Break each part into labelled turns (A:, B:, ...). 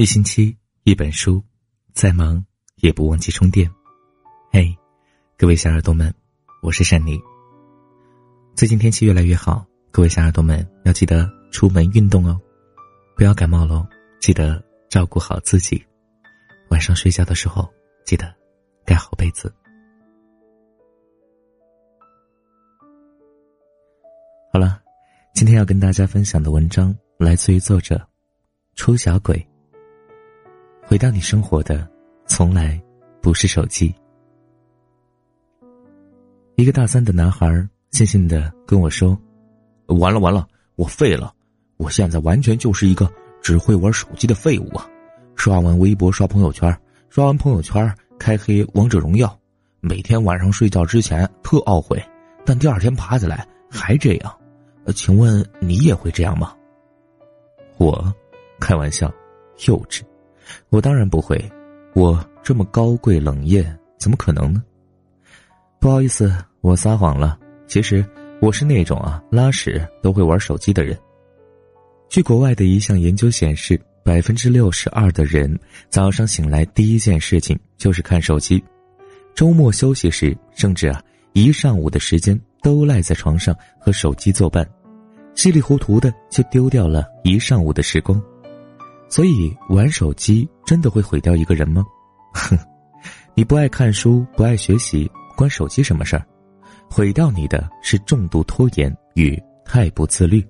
A: 一星期一本书，再忙也不忘记充电。嘿，各位小耳朵们，我是善妮。最近天气越来越好，各位小耳朵们要记得出门运动哦，不要感冒喽。记得照顾好自己，晚上睡觉的时候记得盖好被子。好了，今天要跟大家分享的文章来自于作者出小鬼。回到你生活的，从来不是手机。一个大三的男孩悻悻的跟我说：“
B: 完了完了，我废了！我现在完全就是一个只会玩手机的废物啊！刷完微博，刷朋友圈，刷完朋友圈，开黑王者荣耀，每天晚上睡觉之前特懊悔，但第二天爬起来还这样。呃，请问你也会这样吗？”
A: 我，开玩笑，幼稚。我当然不会，我这么高贵冷艳，怎么可能呢？不好意思，我撒谎了。其实我是那种啊，拉屎都会玩手机的人。据国外的一项研究显示，百分之六十二的人早上醒来第一件事情就是看手机，周末休息时甚至啊一上午的时间都赖在床上和手机作伴，稀里糊涂的就丢掉了一上午的时光。所以玩手机真的会毁掉一个人吗？哼，你不爱看书，不爱学习，关手机什么事儿？毁掉你的是重度拖延与太不自律。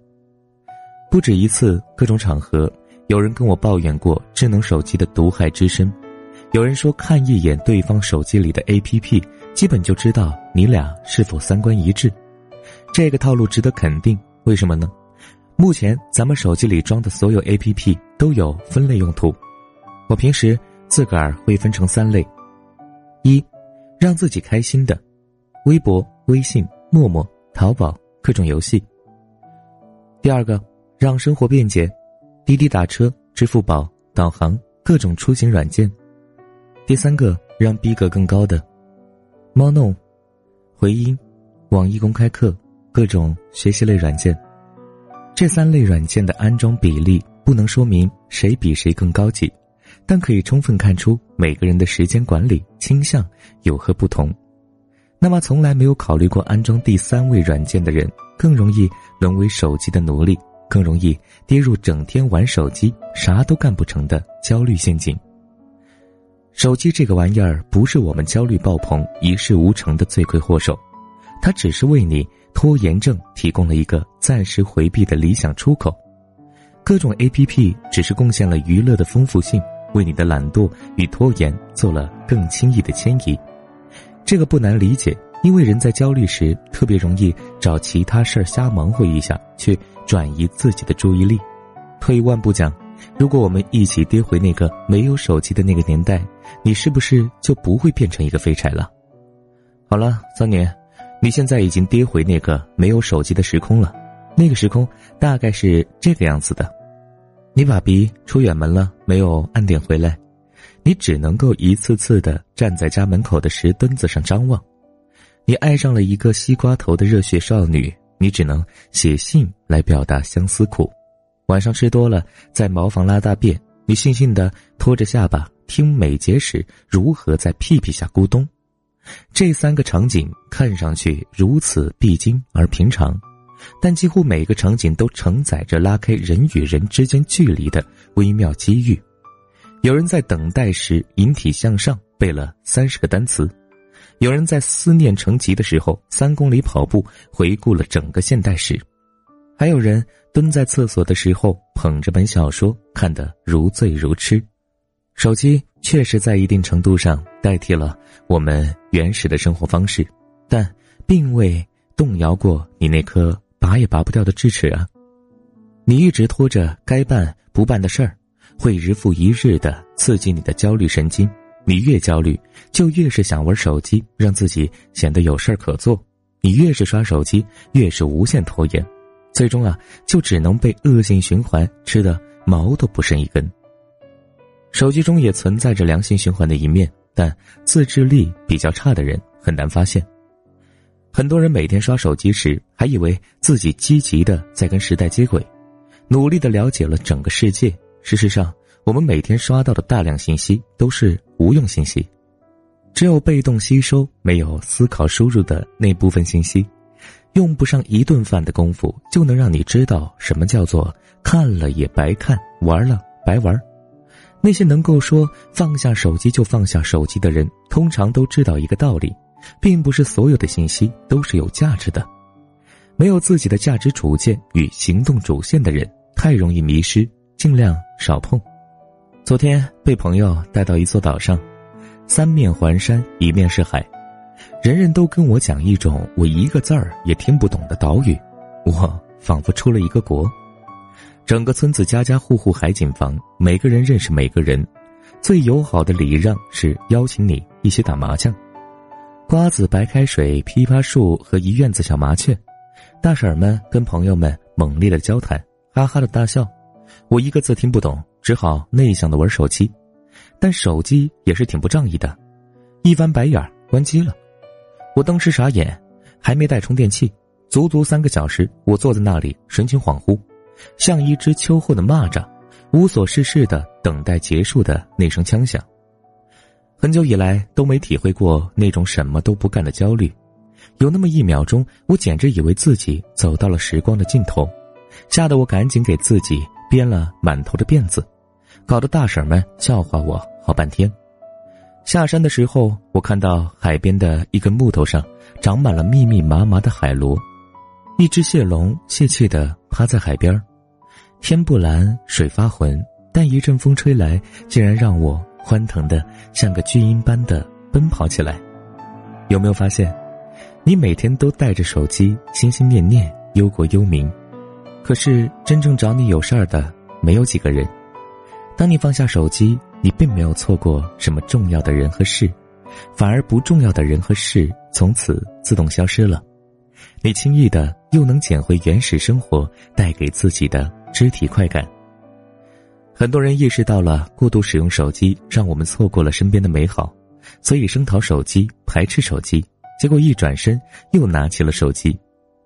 A: 不止一次，各种场合，有人跟我抱怨过智能手机的毒害之深。有人说，看一眼对方手机里的 APP，基本就知道你俩是否三观一致。这个套路值得肯定，为什么呢？目前咱们手机里装的所有 A P P 都有分类用途，我平时自个儿会分成三类：一，让自己开心的，微博、微信、陌陌、淘宝各种游戏；第二个，让生活便捷，滴滴打车、支付宝、导航各种出行软件；第三个，让逼格更高的，猫弄、回音、网易公开课各种学习类软件。这三类软件的安装比例不能说明谁比谁更高级，但可以充分看出每个人的时间管理倾向有何不同。那么，从来没有考虑过安装第三位软件的人，更容易沦为手机的奴隶，更容易跌入整天玩手机、啥都干不成的焦虑陷阱。手机这个玩意儿，不是我们焦虑爆棚、一事无成的罪魁祸首，它只是为你。拖延症提供了一个暂时回避的理想出口，各种 A P P 只是贡献了娱乐的丰富性，为你的懒惰与拖延做了更轻易的迁移。这个不难理解，因为人在焦虑时特别容易找其他事儿瞎忙活一下，去转移自己的注意力。退一万步讲，如果我们一起跌回那个没有手机的那个年代，你是不是就不会变成一个废柴了？好了，桑年。你现在已经跌回那个没有手机的时空了，那个时空大概是这个样子的：你爸比出远门了，没有按点回来，你只能够一次次的站在家门口的石墩子上张望；你爱上了一个西瓜头的热血少女，你只能写信来表达相思苦；晚上吃多了，在茅房拉大便，你悻悻的拖着下巴听美节时如何在屁屁下咕咚。这三个场景看上去如此必经而平常，但几乎每个场景都承载着拉开人与人之间距离的微妙机遇。有人在等待时引体向上背了三十个单词，有人在思念成疾的时候三公里跑步回顾了整个现代史，还有人蹲在厕所的时候捧着本小说看得如醉如痴。手机确实在一定程度上代替了我们原始的生活方式，但并未动摇过你那颗拔也拔不掉的智齿啊！你一直拖着该办不办的事儿，会日复一日的刺激你的焦虑神经。你越焦虑，就越是想玩手机，让自己显得有事儿可做。你越是刷手机，越是无限拖延，最终啊，就只能被恶性循环吃的毛都不剩一根。手机中也存在着良性循环的一面，但自制力比较差的人很难发现。很多人每天刷手机时，还以为自己积极的在跟时代接轨，努力的了解了整个世界。事实上，我们每天刷到的大量信息都是无用信息，只有被动吸收，没有思考输入的那部分信息，用不上一顿饭的功夫就能让你知道什么叫做看了也白看，玩了白玩。那些能够说放下手机就放下手机的人，通常都知道一个道理，并不是所有的信息都是有价值的。没有自己的价值主见与行动主线的人，太容易迷失，尽量少碰。昨天被朋友带到一座岛上，三面环山，一面是海，人人都跟我讲一种我一个字儿也听不懂的岛屿，我仿佛出了一个国。整个村子家家户户海景房，每个人认识每个人，最友好的礼让是邀请你一起打麻将，瓜子、白开水、枇杷树和一院子小麻雀，大婶儿们跟朋友们猛烈的交谈，哈哈的大笑，我一个字听不懂。只好内向的玩手机，但手机也是挺不仗义的，一翻白眼关机了。我当时傻眼，还没带充电器，足足三个小时，我坐在那里神情恍惚，像一只秋后的蚂蚱，无所事事的等待结束的那声枪响。很久以来都没体会过那种什么都不干的焦虑，有那么一秒钟，我简直以为自己走到了时光的尽头，吓得我赶紧给自己。编了满头的辫子，搞得大婶们笑话我好半天。下山的时候，我看到海边的一根木头上长满了密密麻麻的海螺，一只蟹龙泄气的趴在海边天不蓝，水发浑，但一阵风吹来，竟然让我欢腾的像个巨婴般的奔跑起来。有没有发现，你每天都带着手机，心心念念，忧国忧民？可是真正找你有事儿的没有几个人。当你放下手机，你并没有错过什么重要的人和事，反而不重要的人和事从此自动消失了。你轻易的又能捡回原始生活带给自己的肢体快感。很多人意识到了过度使用手机让我们错过了身边的美好，所以声讨手机、排斥手机，结果一转身又拿起了手机。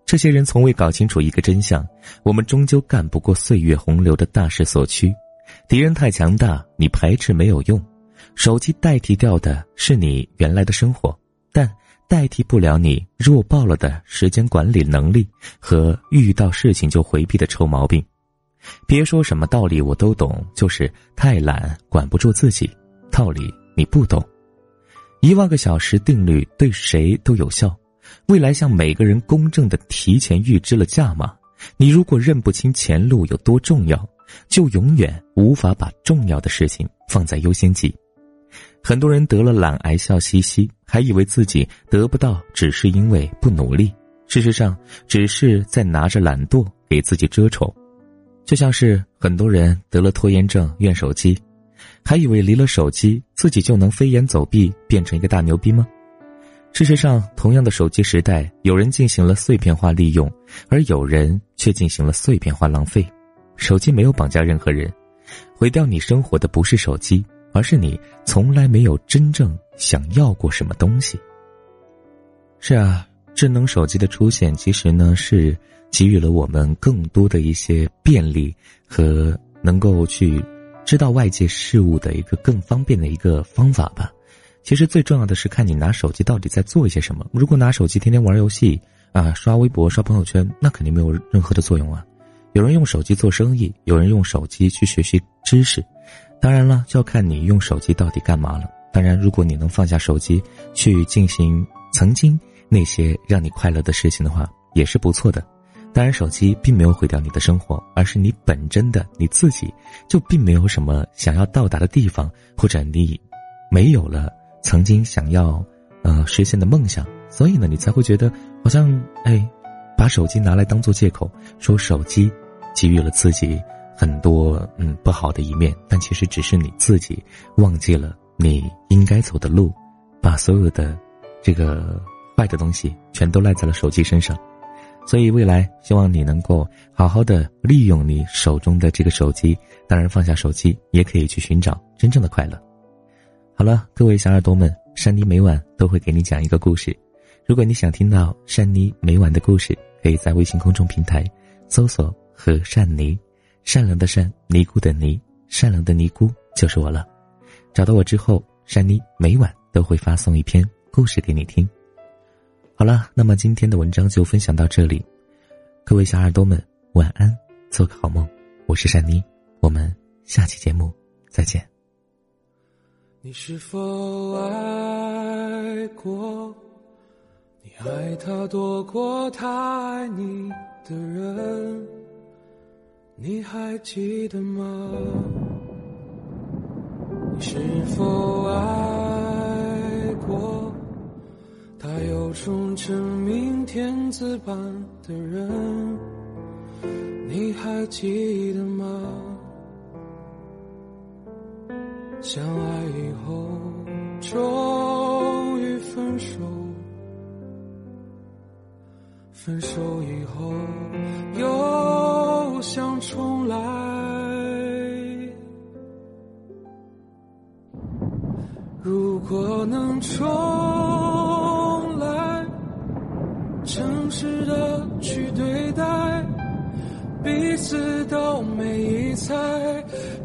A: 这些人从未搞清楚一个真相：我们终究干不过岁月洪流的大势所趋，敌人太强大，你排斥没有用。手机代替掉的是你原来的生活，但代替不了你弱爆了的时间管理能力和遇到事情就回避的臭毛病。别说什么道理我都懂，就是太懒，管不住自己。道理你不懂，一万个小时定律对谁都有效。未来向每个人公正的提前预支了价码，你如果认不清前路有多重要，就永远无法把重要的事情放在优先级。很多人得了懒癌，笑嘻嘻，还以为自己得不到，只是因为不努力。事实上，只是在拿着懒惰给自己遮丑。就像是很多人得了拖延症，怨手机，还以为离了手机，自己就能飞檐走壁，变成一个大牛逼吗？事实上，同样的手机时代，有人进行了碎片化利用，而有人却进行了碎片化浪费。手机没有绑架任何人，毁掉你生活的不是手机，而是你从来没有真正想要过什么东西。是啊，智能手机的出现，其实呢是给予了我们更多的一些便利和能够去知道外界事物的一个更方便的一个方法吧。其实最重要的是看你拿手机到底在做一些什么。如果拿手机天天玩游戏啊，刷微博、刷朋友圈，那肯定没有任何的作用啊。有人用手机做生意，有人用手机去学习知识，当然了，就要看你用手机到底干嘛了。当然，如果你能放下手机去进行曾经那些让你快乐的事情的话，也是不错的。当然，手机并没有毁掉你的生活，而是你本真的你自己就并没有什么想要到达的地方，或者你没有了。曾经想要，呃，实现的梦想，所以呢，你才会觉得好像，哎，把手机拿来当做借口，说手机给予了自己很多嗯不好的一面，但其实只是你自己忘记了你应该走的路，把所有的这个坏的东西全都赖在了手机身上，所以未来希望你能够好好的利用你手中的这个手机，当然放下手机也可以去寻找真正的快乐。好了，各位小耳朵们，珊妮每晚都会给你讲一个故事。如果你想听到珊妮每晚的故事，可以在微信公众平台搜索“和善妮”，善良的善，尼姑的尼，善良的尼姑就是我了。找到我之后，珊妮每晚都会发送一篇故事给你听。好了，那么今天的文章就分享到这里，各位小耳朵们晚安，做个好梦。我是珊妮，我们下期节目再见。
C: 你是否爱过？你爱他多过他爱你的人？你还记得吗？你是否爱他有种真命天子般的人？你还记得吗？相爱以后，终于分手。分手以后，又想重来。如果能重实的去对待。彼此都没疑猜，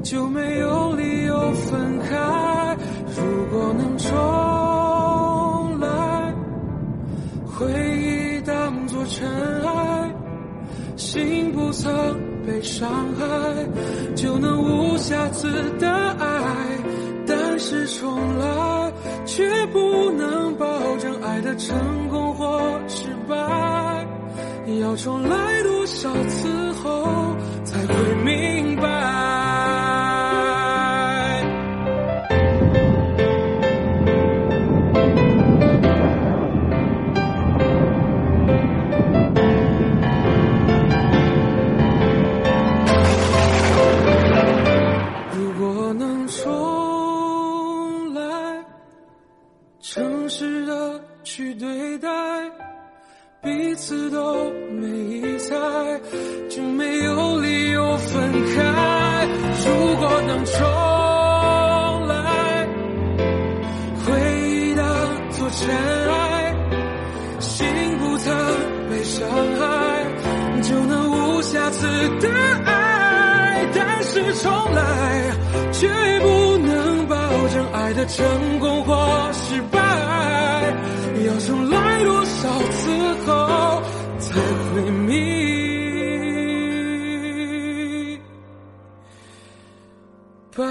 C: 就没有理由分开。如果能重来，回忆当作尘埃，心不曾被伤害，就能无瑕疵的爱。但是重来，却不能保证爱的成。要重来多少次后才会明白？如果能重来，诚实的去对待。彼此都没疑猜，就没有理由分开。如果能重来，回忆当作尘埃，心不曾被伤害，就能无瑕疵的爱。但是重来，却不能保证爱的成功或失败。要重来多少次后才会明白？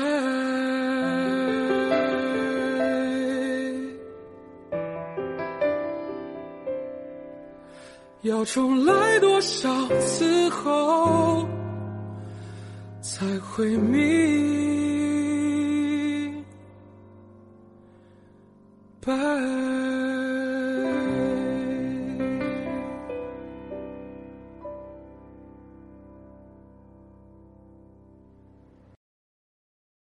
C: 要重来多少次后才会明